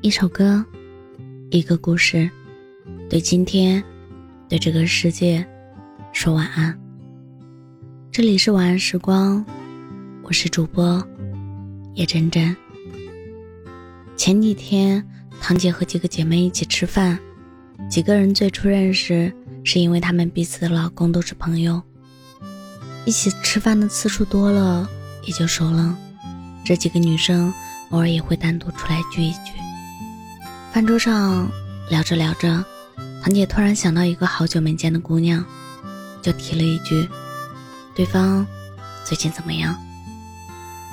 一首歌，一个故事，对今天，对这个世界，说晚安。这里是晚安时光，我是主播叶真真。前几天，堂姐和几个姐妹一起吃饭，几个人最初认识是因为她们彼此的老公都是朋友，一起吃饭的次数多了，也就熟了。这几个女生偶尔也会单独出来聚一聚。饭桌上聊着聊着，堂姐突然想到一个好久没见的姑娘，就提了一句：“对方最近怎么样？”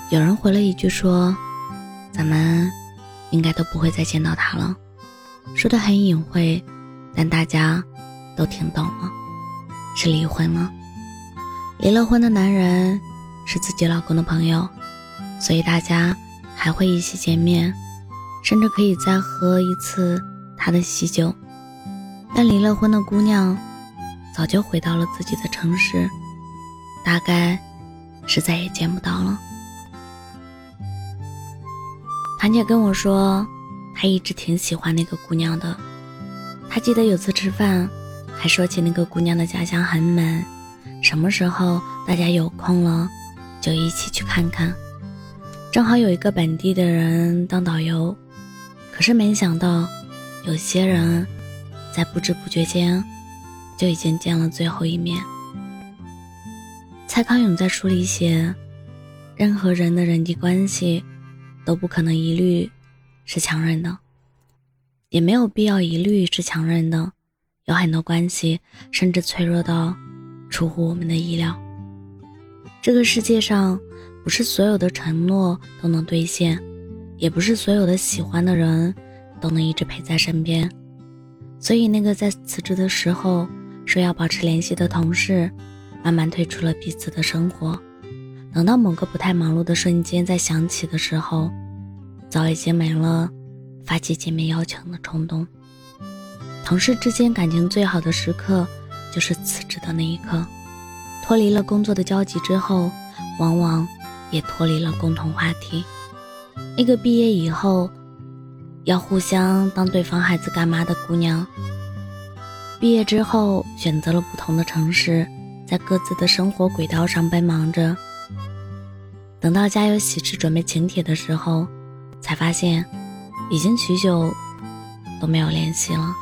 有人回了一句说：“咱们应该都不会再见到他了。”说的很隐晦，但大家都听懂了，是离婚了。离了婚的男人是自己老公的朋友，所以大家还会一起见面。甚至可以再喝一次他的喜酒，但离了婚的姑娘早就回到了自己的城市，大概是再也见不到了。堂姐跟我说，她一直挺喜欢那个姑娘的。她记得有次吃饭，还说起那个姑娘的家乡很美，什么时候大家有空了，就一起去看看。正好有一个本地的人当导游。可是没想到，有些人，在不知不觉间，就已经见了最后一面。蔡康永在书里写，任何人的人际关系，都不可能一律是强韧的，也没有必要一律是强韧的。有很多关系，甚至脆弱到出乎我们的意料。这个世界上，不是所有的承诺都能兑现。也不是所有的喜欢的人都能一直陪在身边，所以那个在辞职的时候说要保持联系的同事，慢慢退出了彼此的生活。等到某个不太忙碌的瞬间再想起的时候，早已经没了发起见面邀请的冲动。同事之间感情最好的时刻，就是辞职的那一刻，脱离了工作的交集之后，往往也脱离了共同话题。那个毕业以后要互相当对方孩子干妈的姑娘，毕业之后选择了不同的城市，在各自的生活轨道上奔忙着。等到家有喜事准备请帖的时候，才发现已经许久都没有联系了。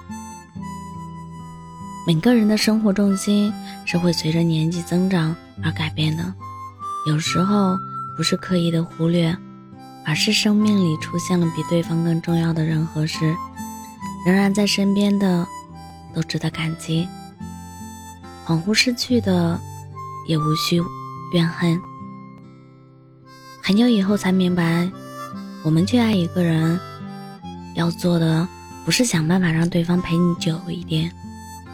每个人的生活重心是会随着年纪增长而改变的，有时候不是刻意的忽略。而是生命里出现了比对方更重要的人和事，仍然在身边的，都值得感激。恍惚失去的，也无需怨恨。很久以后才明白，我们去爱一个人，要做的不是想办法让对方陪你久一点，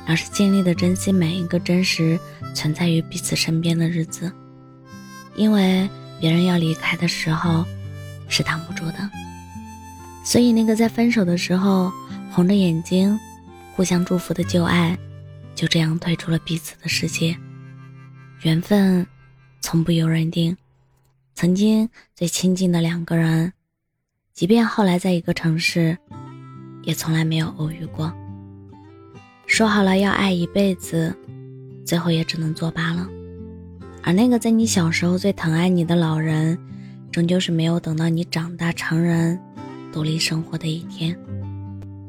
而是尽力的珍惜每一个真实存在于彼此身边的日子。因为别人要离开的时候。是挡不住的，所以那个在分手的时候红着眼睛互相祝福的旧爱，就这样退出了彼此的世界。缘分从不由人定，曾经最亲近的两个人，即便后来在一个城市，也从来没有偶遇过。说好了要爱一辈子，最后也只能作罢了。而那个在你小时候最疼爱你的老人。终究是没有等到你长大成人、独立生活的一天。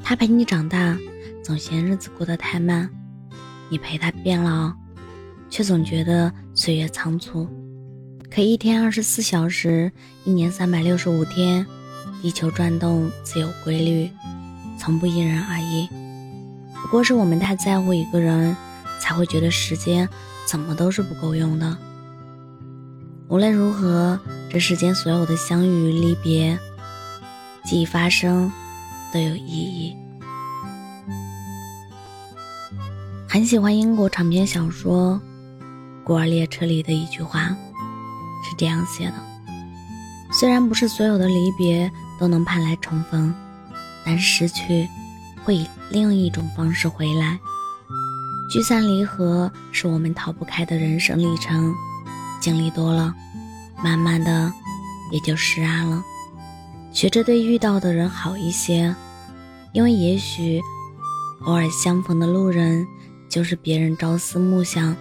他陪你长大，总嫌日子过得太慢；你陪他变老，却总觉得岁月仓促。可一天二十四小时，一年三百六十五天，地球转动自有规律，从不因人而异。不过是我们太在乎一个人，才会觉得时间怎么都是不够用的。无论如何，这世间所有的相遇与离别，既发生，都有意义。很喜欢英国长篇小说《孤儿列车》里的一句话，是这样写的：虽然不是所有的离别都能盼来重逢，但失去会以另一种方式回来。聚散离合是我们逃不开的人生历程。经历多了，慢慢的也就释然了。学着对遇到的人好一些，因为也许偶尔相逢的路人，就是别人朝思暮想，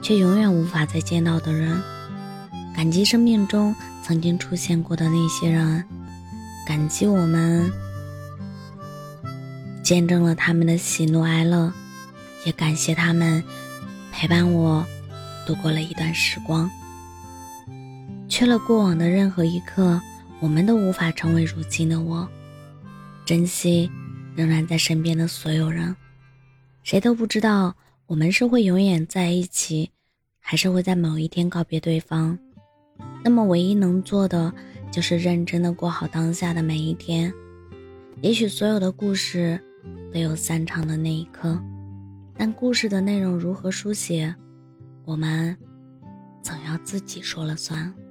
却永远无法再见到的人。感激生命中曾经出现过的那些人，感激我们见证了他们的喜怒哀乐，也感谢他们陪伴我度过了一段时光。缺了过往的任何一刻，我们都无法成为如今的我。珍惜仍然在身边的所有人，谁都不知道我们是会永远在一起，还是会在某一天告别对方。那么，唯一能做的就是认真的过好当下的每一天。也许所有的故事都有散场的那一刻，但故事的内容如何书写，我们总要自己说了算。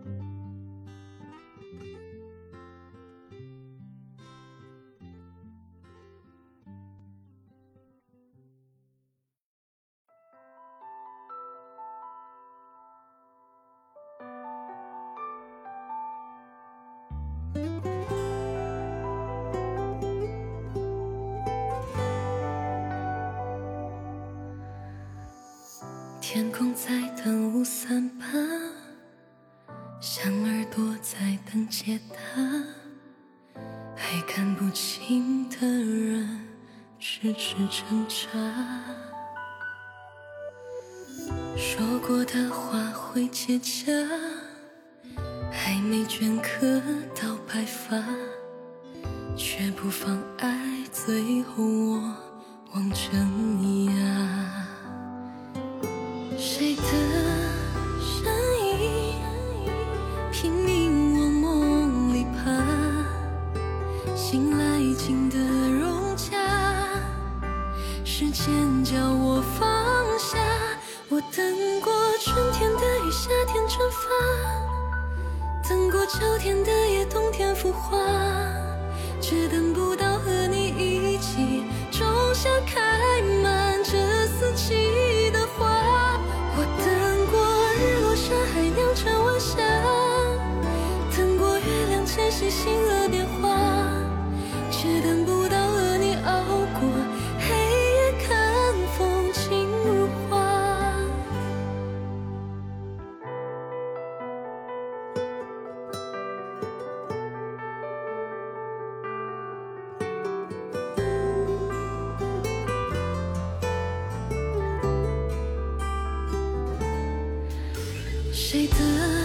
天空在等雾散吧，像耳朵在等解答，还看不清的人痴痴挣扎。说过的话会结痂，还没镌刻到白发，却不妨碍最后我望着你啊。过秋天的夜，冬天腐化，却等不到和你一起种下开谁的？